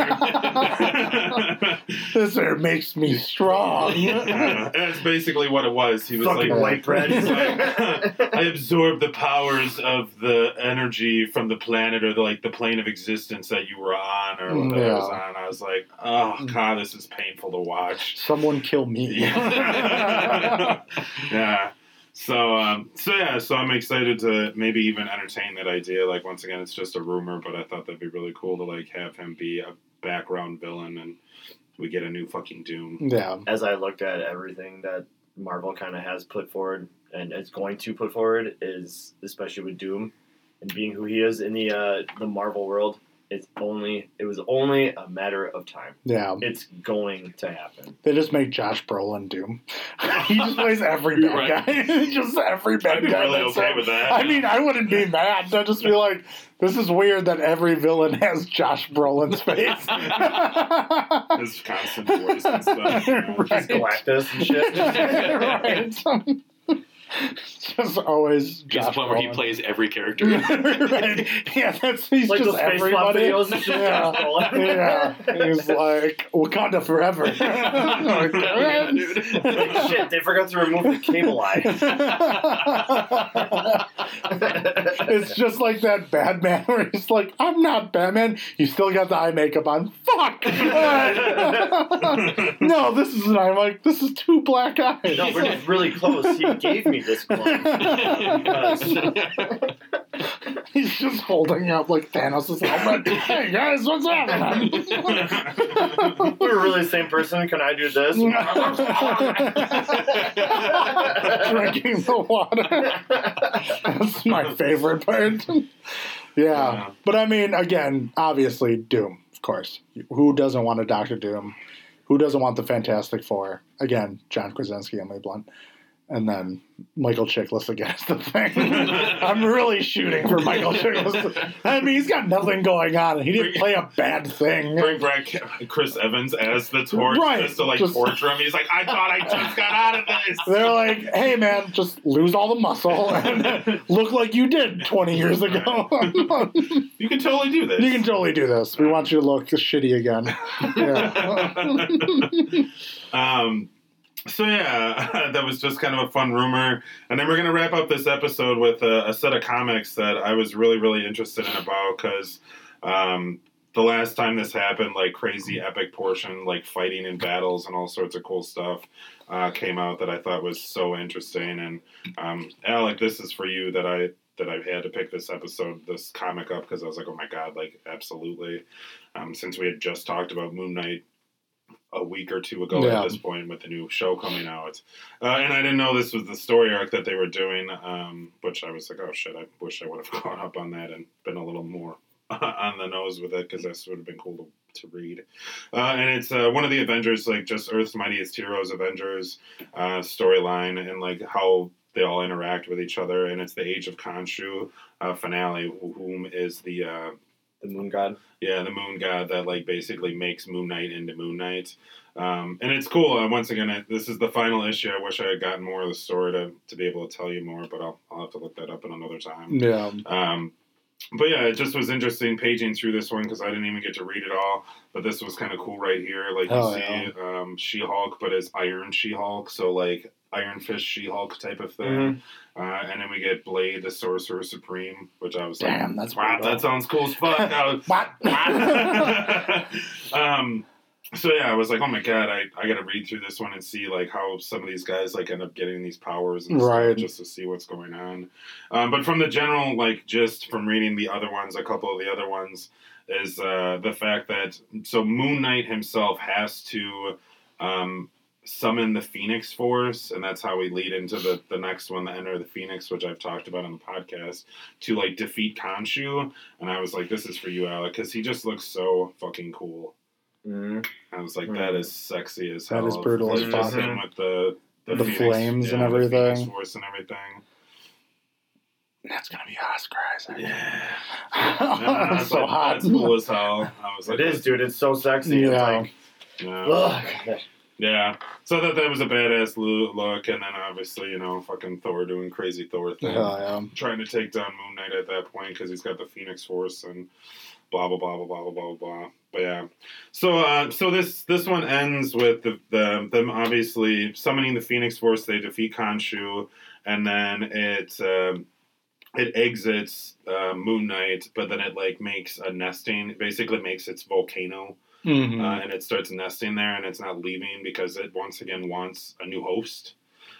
This air makes me strong. Uh, that's basically what it was. He was Fucking like, white bread. He's like, I absorb the powers of the energy from the planet or the, like the plane of existence that you were on or what I was on. I was like, oh god, this is painful to watch. Someone kill me. Yeah. yeah. So, um, so yeah, so I'm excited to maybe even entertain that idea. Like once again, it's just a rumor, but I thought that'd be really cool to like have him be a background villain and we get a new fucking Doom. yeah. As I looked at everything that Marvel kind of has put forward and is going to put forward, is especially with Doom and being who he is in the uh, the Marvel world, it's only it was only a matter of time. Yeah. It's going to happen. They just make Josh Brolin Doom. he just plays every bad Right. guy. just every bad I'd be guy. really okay him. with that. I mean, I wouldn't be mad. I'd just be like, this is weird that every villain has Josh Brolin's face. his constant voice and stuff. you know. Right. Galactus and shit. right. It's just always He's the point where he plays every character. right. Yeah, that's he's Like just those face swap everybody. videos. Yeah. Yeah, he's like Wakanda forever. Like, Yeah, dude. Shit, they forgot to remove the cable eye. it's just like that Batman where he's like, I'm not Batman. You still got the eye makeup on. Fuck! no, this is an eye. I'm like, this is two black eyes. No, we're just really close. He gave me this clone. he's just holding up like Thanos' helmet. hey guys, what's happening? We're really the same person. Can I do this? Drinking the water. That's my favorite part. Yeah. Yeah. But I mean, again, obviously, Doom, of course. Who doesn't want a Doctor Doom? Who doesn't want the Fantastic Four? Again, John Krasinski, Emily Blunt. And then Michael Chiklis again is the thing. I'm really shooting for Michael Chiklis. I mean, he's got nothing going on, and he didn't play a bad thing. Bring back Chris Evans as the torch Right, just to like just- torture him. He's like, I thought I just got out of this. They're like, "Hey, man, just lose all the muscle and look like you did 20 years ago. You can totally do this. you can totally do this. We want you to look shitty again." Yeah. um, so yeah, that was just kind of a fun rumor, and then we're gonna wrap up this episode with a, a set of comics that I was really, really interested in about because um, the last time this happened, like crazy epic portion, like fighting and battles and all sorts of cool stuff, uh, came out that I thought was so interesting. And um, Alec, this is for you that I that I had to pick this episode, this comic up because I was like, oh my god, like absolutely. Um, since we had just talked about Moon Knight a week or two ago Yeah. at this point with the new show coming out. Uh, and I didn't know this was the story arc that they were doing, um, which I was like, oh shit, I wish I would have caught up on that and been a little more on the nose with it because this would have been cool to, to read. Uh, and it's uh, one of the Avengers, like just Earth's Mightiest Heroes Avengers uh, storyline and like how they all interact with each other. And it's the Age of Khonshu uh, finale, wh- whom is the. The moon god. yeah, the moon god that like basically makes Moon Knight into Moon Knight. Um, and it's cool. Uh, once again, I, this is the final issue. I wish I had gotten more of the story to, to be able to tell you more, but I'll, I'll have to look that up in another time. yeah. Um, but yeah, it just was interesting paging through this one because I didn't even get to read it all. But this was kind of cool right here. Like you Oh, see um, She Hulk, but as Iron She Hulk, so like Iron Fist She Hulk type of thing. Uh, and then we get Blade, the Sorcerer Supreme, which I was Damn, like, that's wow, that sounds cool as fuck. Was- What? um, so yeah, I was like, oh my god, I, I got to read through this one and see like how some of these guys like end up getting these powers and Right. stuff just to see what's going on. Um, but from the general like just from reading the other ones, a couple of the other ones is uh, the fact that so Moon Knight himself has to um, summon the Phoenix Force, and that's how we lead into the, the next one, the Enter the Phoenix, which I've talked about on the podcast, to like defeat Khonshu. And I was like, this is for you, Alec, because he just looks so fucking cool. Mm. I was like, that is sexy as hell. That is brutal as It's just fuck. him with the the, The Phoenix- flames and yeah, the Phoenix everything. Force and everything. That's gonna be Oscar Isaac. Yeah, That's so like, hot. That's cool as hell. I was like, It is, dude. It's so sexy. Yeah. It's Yeah. like, ugh. Yeah. So that that was a badass look, and then obviously you know fucking Thor doing crazy Thor thing, Hell yeah. trying to take down Moon Knight at that point because he's got the Phoenix Force and blah blah blah blah blah blah blah blah. But yeah, so uh, so this this one ends with the, the them obviously summoning the Phoenix Force. They defeat Khonshu, and then it. Um, it exits uh, Moon Knight, but then it like makes a nesting. Basically makes its volcano Mhm. uh, and it starts nesting there and it's not leaving because it once again wants a new host.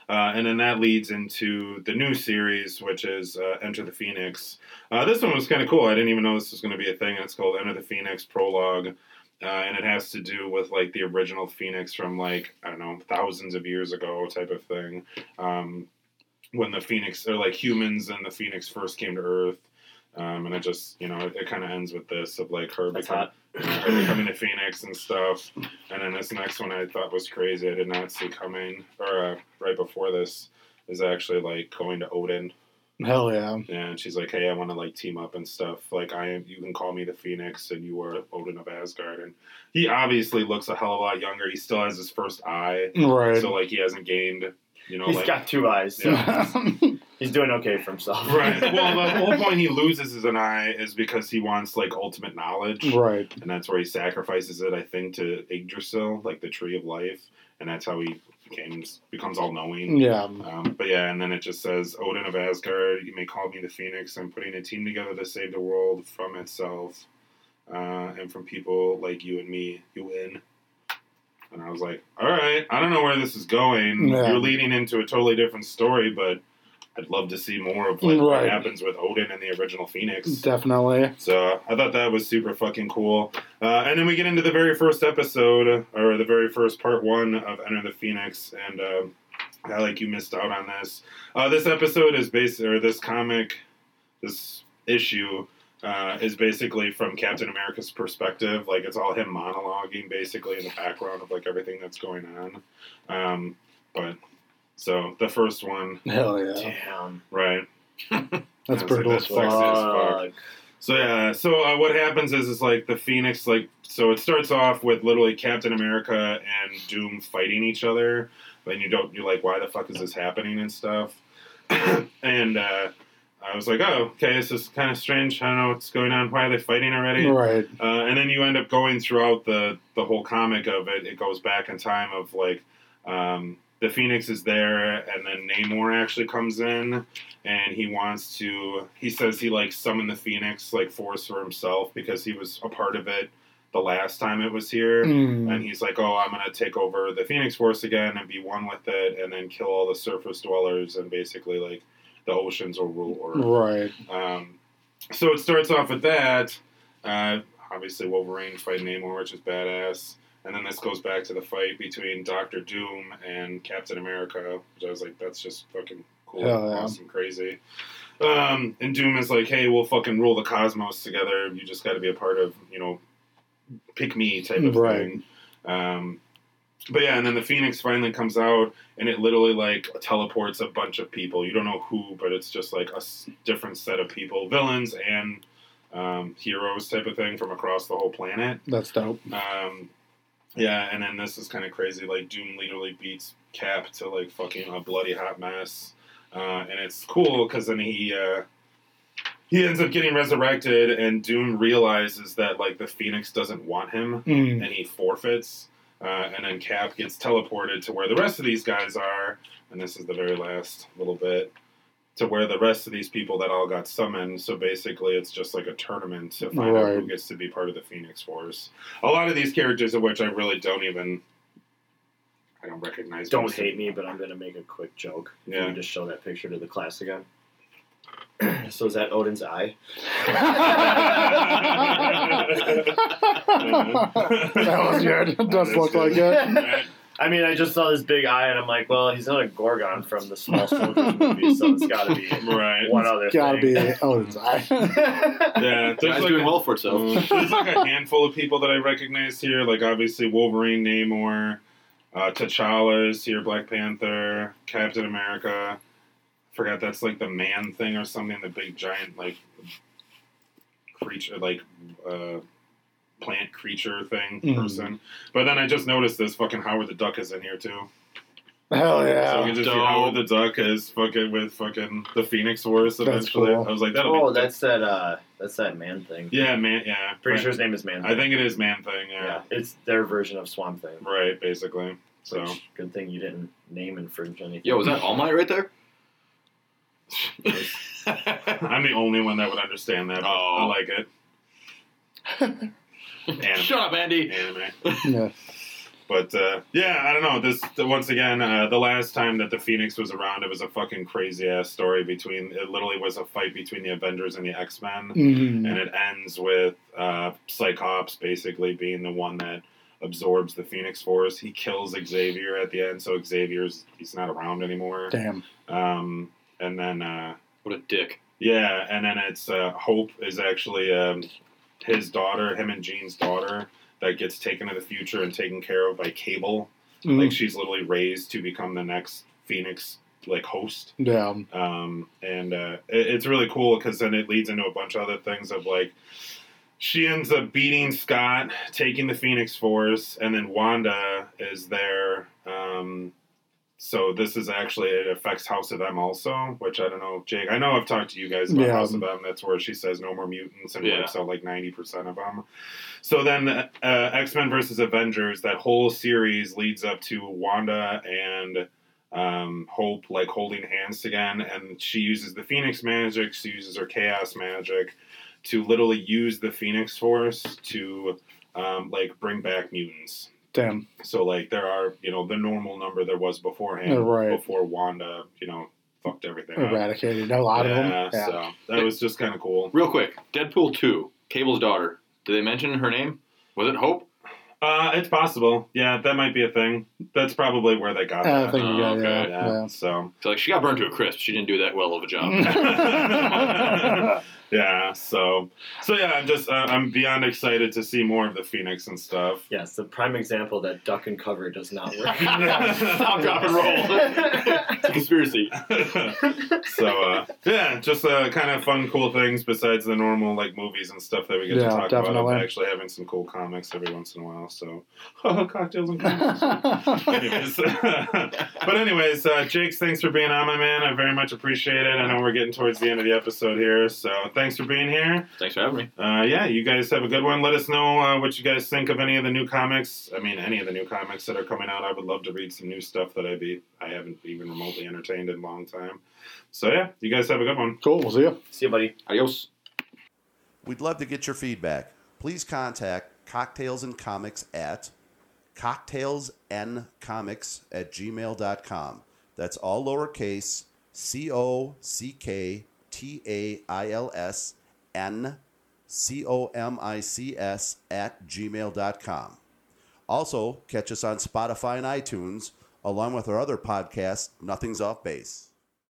Uh, and then that leads into the new series, which is uh, Enter the Phoenix. Uh, this one was kind of cool. I didn't even know this was going to be a thing. It's called Enter the Phoenix Prologue. Uh, and it has to do with like the original Phoenix from like, I don't know, thousands of years ago type of thing. Um, when the Phoenix, or like humans and the Phoenix first came to Earth. Um, and it just, you know, it, it kind of ends with this of like her That's becoming hot. you know, her becoming a phoenix and stuff. And then this next one I thought was crazy. I did not see coming, or uh, right before this is actually like going to Odin. Hell yeah. And she's like, "Hey, I want to like team up and stuff. Like, I am. You can call me the Phoenix, and you are Odin of Asgard." And he obviously looks a hell of a lot younger. He still has his first eye, Right. so like he hasn't gained. You know, He's like got two eyes. Yeah. He's doing okay for himself. right. Well, the whole point he loses his an eye is because he wants like ultimate knowledge. right. and that's where he sacrifices it. I think to Yggdrasil, like the tree of life, and that's how he becomes becomes all knowing. Yeah. Um, but yeah, and then it just says Odin of Asgard. You may call me the Phoenix. I'm putting a team together to save the world from itself, uh, and from people like you and me. You win. And I was like, all right, I don't know where this is going. Yeah. You're leading into a totally different story, but I'd love to see more of like what happens with Odin and the original Phoenix. Definitely. So I thought that was super fucking cool. Uh, and then we get into the very first episode, or the very first part one of Enter the Phoenix, and um I like you missed out on this. Uh, this episode is based, or this comic, this issue. Uh, is basically from Captain America's perspective. Like it's all him monologuing basically in the background of like everything that's going on. Um, but So the first one, Hell yeah. Damn. right? That's That's pretty like cool. that as Sexy fuck. as fuck. Fuck. So yeah, so uh, what happens is is like the Phoenix like so it starts off with literally Captain America and Doom fighting each other, and you don't you're like why the fuck is this happening and stuff, and uh, I was like oh okay this is kind of strange I don't know what's going on why are they fighting already Right. uh, and then you end up going throughout the the whole comic of it. It goes back in time of like um, the Phoenix is there, and then Namor actually comes in, and he wants to. He says he like summoned the Phoenix like force for himself because he was a part of it the last time it was here. Mm. And he's like, "Oh, I'm gonna take over the Phoenix Force again and be one with it, and then kill all the surface dwellers, and basically like the oceans will rule Earth." Right. Um, so it starts off with that. Uh, obviously, Wolverine fighting Namor, which is badass. And then this goes back to the fight between Doctor Doom and Captain America, which I was like, that's just fucking cool, yeah. awesome, crazy. Um, and Doom is like, hey, we'll fucking rule the cosmos together. You just got to be a part of, you know, pick me type of Right. thing. Um, but yeah, and then the Phoenix finally comes out, and it literally like teleports a bunch of people. You don't know who, but it's just like a s- different set of people, villains and um, heroes type of thing from across the whole planet. That's dope. Um, yeah, and then this is kind of crazy. Like Doom literally beats Cap to like fucking a bloody hot mess, uh, and it's cool because then he uh, he ends up getting resurrected, and Doom realizes that like the Phoenix doesn't want him, Mm. and he forfeits. Uh, and then Cap gets teleported to where the rest of these guys are, and this is the very last little bit to where the rest of these people that all got summoned. So basically, it's just like a tournament to find out who gets to be part of the Phoenix Force. A lot of these characters, of which I really don't even, I don't recognize. Don't most of hate me, but I'm gonna make a quick joke. Can Yeah. you just show that picture to the class again? so is that Odin's eye? that was good. It does look like it. I mean, I just saw this big eye, and I'm like, well, he's not a Gorgon from the Small Soldiers movie, so it's got to be right. one other thing. Gotta thing. be Odin's eye. Yeah, there's Guy's like doing a- well for itself. There's like a handful of people that I recognize here, like obviously Wolverine, Namor, uh, T'Challa is here, Black Panther, Captain America. Forgot that's like the man thing or something, the big giant like creature, like uh, plant creature thing Mhm. person. But then I just noticed this fucking Howard the Duck is in here too. Hell So we yeah. can just see Dope. Howard the Duck is fucking with fucking the Phoenix Force That's eventually. cool. I was like, that'll oh, be that's that. Uh, that's that man thing. yeah, man, yeah. Pretty right. sure his name is Man. I think it is Man Thing. Yeah. Yeah, it's their version of Swamp Thing. right. Basically, so Which, good thing you didn't name infringe anything. Yo, was that All Might right there? I'm the only one that would understand that. But I Oh. like it. Anime. Shut up, Andy. Anime. Yeah. But uh, yeah, I don't know. This once again, uh, the last time that the Phoenix was around, it was a fucking crazy ass story between. It literally was a fight between the Avengers and the X Men, Mhm. and it ends with uh, Cyclops basically being the one that absorbs the Phoenix Force. He kills Xavier at the end, so Xavier's he's not around anymore. Damn. Um, and then uh, What a dick. yeah, and then it's uh, Hope is actually um, his daughter, him and Jean's daughter, that gets taken to the future and taken care of by Cable. Mm. Like she's literally raised to become the next Phoenix like host. Yeah. Um, and uh, it, it's really cool because then it leads into a bunch of other things of like she ends up beating Scott, taking the Phoenix Force, and then Wanda is there. Um, so this is actually it affects House of M also, which I don't know, Jake. I know I've talked to you guys about Yeah. House of M. That's where she says no more mutants and Yeah. wipes out like ninety percent of them. So then uh, X Men versus Avengers, that whole series leads up to Wanda and um, Hope like holding hands again, and she uses the Phoenix magic. She uses her Chaos magic to literally use the Phoenix Force to um, like bring back mutants. Damn. So like there are you know the normal number there was beforehand, Yeah, right. before Wanda you know fucked everything up. Eradicated a lot yeah, of them. Yeah. so that was just kind of cool. Real quick, Deadpool 2, Cable's daughter. Did they mention her name? Was it Hope? Uh, it's possible. Yeah, that might be a thing. That's probably where they got I that. think Oh, yeah, okay. yeah, yeah. So So, like, she got burned to a crisp. She didn't do that well of a job. yeah. Yeah, so so yeah, I'm just uh, I'm beyond excited to see more of the Phoenix and stuff. Yes, the prime example that duck and cover does not work. Stop, drop, and roll. it's a conspiracy. so uh, yeah, just uh, kind of fun, cool things besides the normal like movies and stuff that we get Yeah, to talk definitely. about. Of actually having some cool comics every once in a while. So cocktails and comics. anyways, but anyways, uh, Jakes, thanks for being on, my man. I very much appreciate it. I know we're getting towards the end of the episode here, so thanks for being here. Thanks for having me. Uh, yeah, you guys have a good one. Let us know uh, what you guys think of any of the new comics. I mean, any of the new comics that are coming out. I would love to read some new stuff that I be I haven't even remotely entertained in a long time. So yeah, you guys have a good one. cool. We'll see you. See you, buddy. Adios. We'd love to get your feedback. Please contact Cocktails and Comics at cocktailsncomics at gmail.com. That's all lowercase C O C K T A I L S N C O M I C S at gmail.com. Also, catch us on Spotify and iTunes, along with our other podcast, Nothing's Off Base.